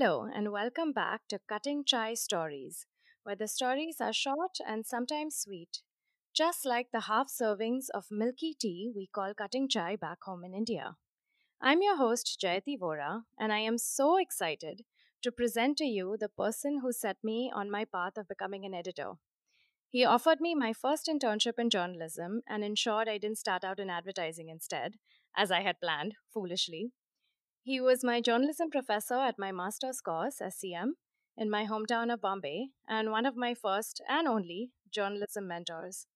Hello, and welcome back to Cutting Chai Stories, where the stories are short and sometimes sweet, just like the half servings of milky tea we call cutting chai back home in India. I'm your host, Jayati Vora, and I am so excited to present to you the person who set me on my path of becoming an editor. He offered me my first internship in journalism and ensured I didn't start out in advertising instead, as I had planned, foolishly. He was my journalism professor at my master's course, SCM, in my hometown of Bombay, and one of my first and only journalism mentors.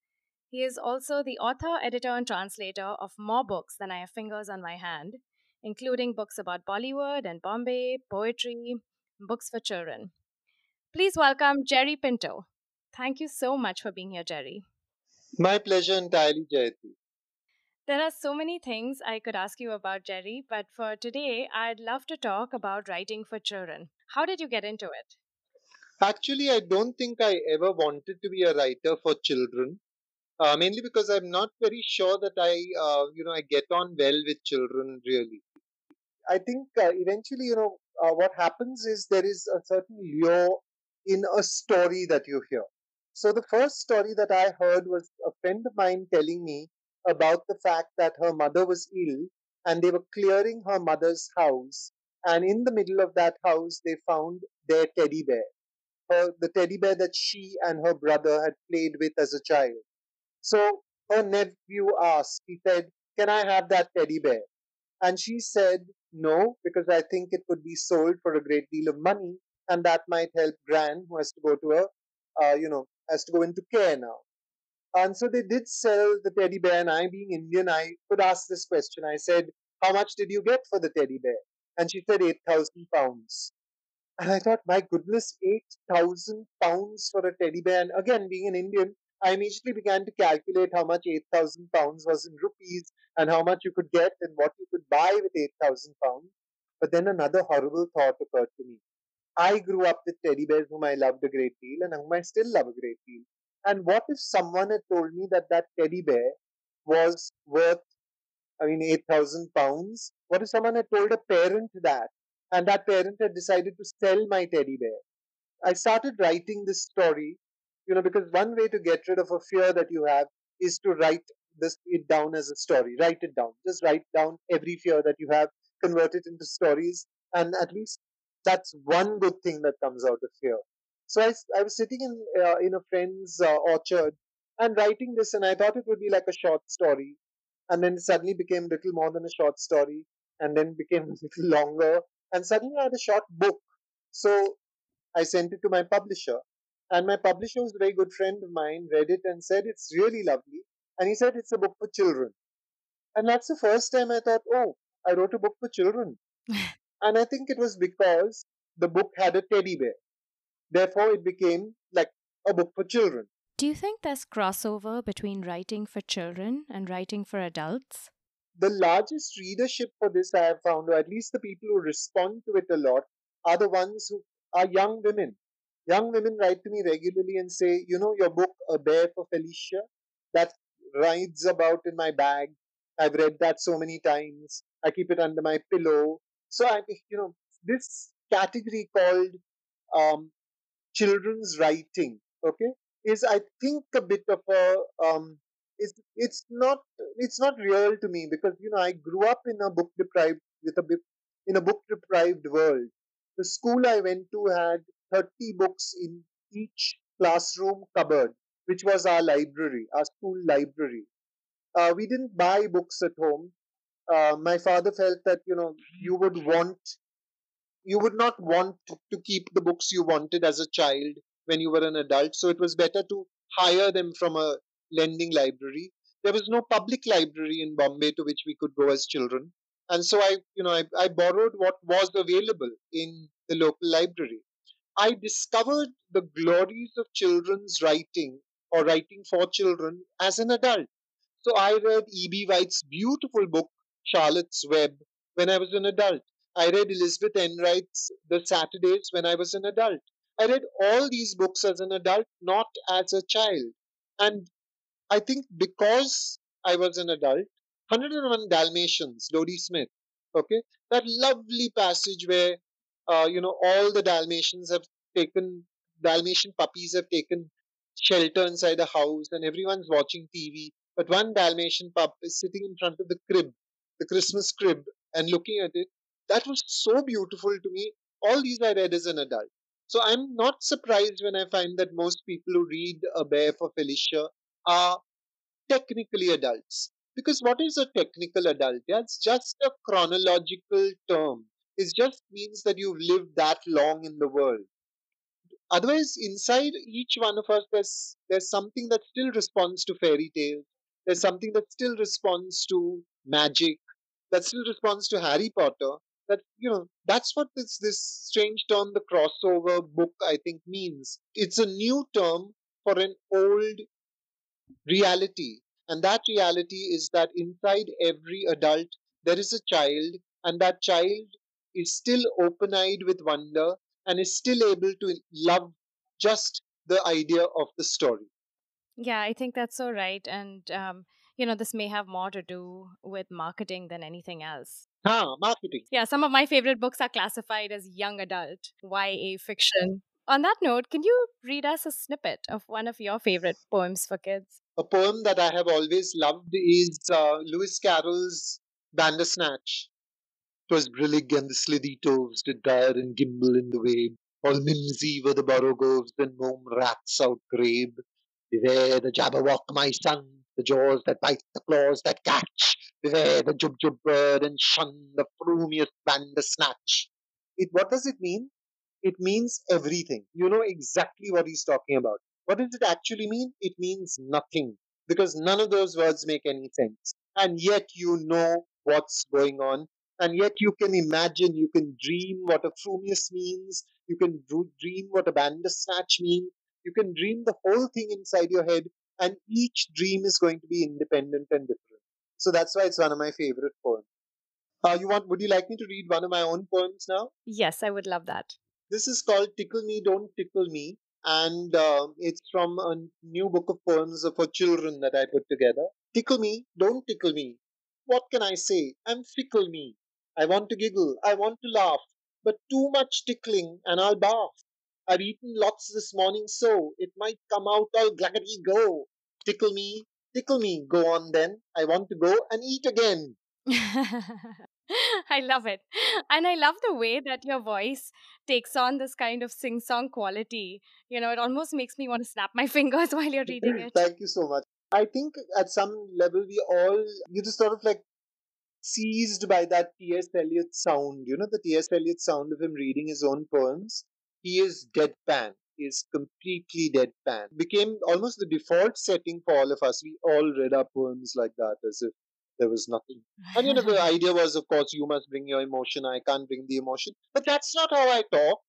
He is also the author, editor, and translator of more books than I have fingers on my hand, including books about Bollywood and Bombay, poetry, books for children. Please welcome Jerry Pinto. Thank you so much for being here, Jerry. My pleasure entirely, Jayati. There are so many things I could ask you about, Jerry, but for today, I'd love to talk about writing for children. How did you get into it? Actually, I don't think I ever wanted to be a writer for children, uh, mainly because I'm not very sure that I, uh, you know, I get on well with children really. I think uh, eventually, you know, uh, what happens is there is a certain lure in a story that you hear. So the first story that I heard was a friend of mine telling me about the fact that her mother was ill and they were clearing her mother's house. And in the middle of that house, they found their teddy bear, her, the teddy bear that she and her brother had played with as a child. So her nephew asked, he said, Can I have that teddy bear? And she said, No, because I think it could be sold for a great deal of money, and that might help Gran, who has to go to a, uh, you know, has to go into care now. And so they did sell the teddy bear. And I, being Indian, I could ask this question. I said, How much did you get for the teddy bear? And she said, 8,000 pounds. And I thought, My goodness, 8,000 pounds for a teddy bear. And again, being an Indian, I immediately began to calculate how much 8,000 pounds was in rupees and how much you could get and what you could buy with 8,000 pounds. But then another horrible thought occurred to me. I grew up with teddy bears whom I loved a great deal and whom I still love a great deal. And what if someone had told me that that teddy bear was worth, I mean, 8,000 pounds? What if someone had told a parent that and that parent had decided to sell my teddy bear? I started writing this story, you know, because one way to get rid of a fear that you have is to write this it down as a story. Write it down. Just write down every fear that you have, convert it into stories, and at least that's one good thing that comes out of fear. So I, I was sitting in uh, in a friend's uh, orchard and writing this, and I thought it would be like a short story, and then it suddenly became little more than a short story, and then became a little longer, and suddenly I had a short book. So I sent it to my publisher, and my publisher was a very good friend of mine, read it and said it's really lovely, and he said it's a book for children, and that's the first time I thought, oh, I wrote a book for children, and I think it was because the book had a teddy bear Therefore, it became like a book for children. Do you think there's crossover between writing for children and writing for adults? The largest readership for this I have found, or at least the people who respond to it a lot, are the ones who are young women. Young women write to me regularly and say, you know, your book, A Bear for Felicia, that rides about in my bag. I've read that so many times. I keep it under my pillow. So I, you know, this category called um, children's writing okay is i think a bit of a um it's it's not it's not real to me because you know i grew up in a book deprived with a in a book deprived world. The school i went to had 30 books in each classroom cupboard which was our library our school library. Uh, we didn't buy books at home. Uh, my father felt that you know you would want you would not want to keep the books you wanted as a child when you were an adult. So it was better to hire them from a lending library. There was no public library in Bombay to which we could go as children. And so I, you know, I, I borrowed what was available in the local library. I discovered the glories of children's writing or writing for children as an adult. So I read E.B. White's beautiful book, Charlotte's Web, when I was an adult. I read Elizabeth Enright's The Saturdays when I was an adult. I read all these books as an adult, not as a child. And I think because I was an adult, 101 Dalmatians, Dodie Smith, okay, that lovely passage where uh, you know, all the Dalmatians have taken, Dalmatian puppies have taken shelter inside a house and everyone's watching TV. But one Dalmatian pup is sitting in front of the crib, the Christmas crib, and looking at it. That was so beautiful to me. All these I read as an adult. So I'm not surprised when I find that most people who read A Bear for Felicia are technically adults. Because what is a technical adult? Yeah, it's just a chronological term. It just means that you've lived that long in the world. Otherwise, inside each one of us, there's there's something that still responds to fairy tales. There's something that still responds to magic. That still responds to Harry Potter. That you know, that's what this this strange term, the crossover book, I think means. It's a new term for an old reality. And that reality is that inside every adult, there is a child, and that child is still open eyed with wonder and is still able to love just the idea of the story. Yeah, I think that's so right. And, um, you know, this may have more to do with marketing than anything else. Ah, marketing. Yeah, some of my favorite books are classified as young adult, YA fiction. On that note, can you read us a snippet of one of your favorite poems for kids? A poem that I have always loved is uh, Lewis Carroll's Bandersnatch. 'Twas brillig and the slithy toves did gyre and gimble in the wabe. All mimsy were the borogoves and mome rats outgrabe. Beware the jabberwock, my son, the jaws that bite, the claws that catch. Beware the jubjub bird and shun the frumious bandersnatch. It, what does it mean? It means everything. You know exactly what he's talking about. What does it actually mean? It means nothing because none of those words make any sense. And yet you know what's going on and yet you can imagine, you can dream what a frumious means, you can dream what a bandersnatch means, you can dream the whole thing inside your head, and each dream is going to be independent and different. So that's why it's one of my favorite poems. Uh, you want? Would you like me to read one of my own poems now? Yes, I would love that. This is called "Tickle Me, Don't Tickle Me," and uh, it's from a new book of poems for children that I put together. Tickle me, don't tickle me. What can I say? I'm fickle me. I want to giggle, I want to laugh, but too much tickling and I'll barf. I've eaten lots this morning, so it might come out all glaggedy go. Tickle me, tickle me, go on then. I want to go and eat again. I love it. And I love the way that your voice takes on this kind of sing song quality. You know, it almost makes me want to snap my fingers while you're reading it. Thank you so much. I think at some level we all, you just sort of like seized by that T.S. Eliot sound. You know, the T.S. Eliot sound of him reading his own poems. He is deadpan. Is completely deadpan. Became almost the default setting for all of us. We all read our poems like that as if there was nothing. And you know, the idea was, of course, you must bring your emotion. I can't bring the emotion. But that's not how I talk.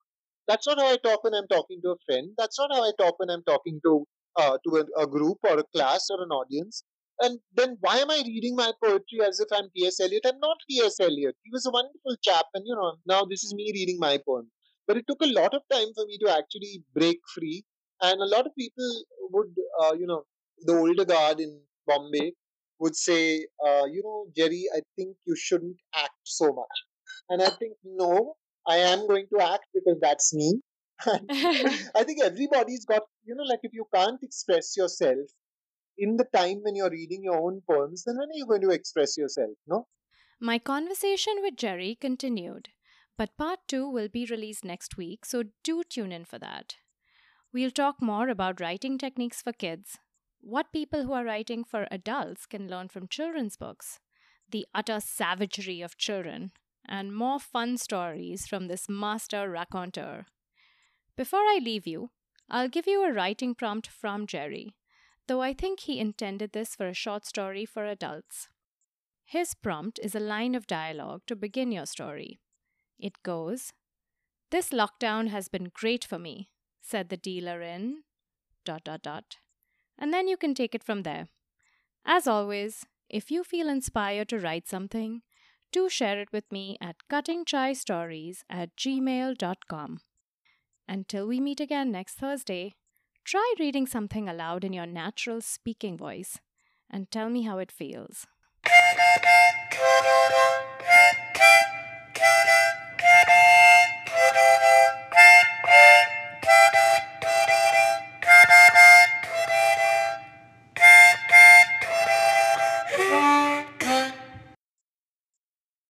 That's not how I talk when I'm talking to a friend. That's not how I talk when I'm talking to uh, to a, a group or a class or an audience. And then why am I reading my poetry as if I'm T.S. Eliot? I'm not T.S. Eliot. He was a wonderful chap, and you know, now this is me reading my poem. But it took a lot of time for me to actually break free. And a lot of people would, uh, you know, the older guard in Bombay would say, uh, you know, Jerry, I think you shouldn't act so much. And I think, no, I am going to act because that's me. I think everybody's got, you know, like if you can't express yourself in the time when you're reading your own poems, then when are you going to express yourself, no? My conversation with Jerry continued, but part two will be released next week, so do tune in for that. We'll talk more about writing techniques for kids, what people who are writing for adults can learn from children's books, the utter savagery of children, and more fun stories from this master raconteur. Before I leave you, I'll give you a writing prompt from Jerry though I think he intended this for a short story for adults. His prompt is a line of dialogue to begin your story. It goes This lockdown has been great for me, said the dealer in. dot dot dot. And then you can take it from there. As always, if you feel inspired to write something, do share it with me at cuttingchaistories at gmail.com. Until we meet again next Thursday, Try reading something aloud in your natural speaking voice and tell me how it feels.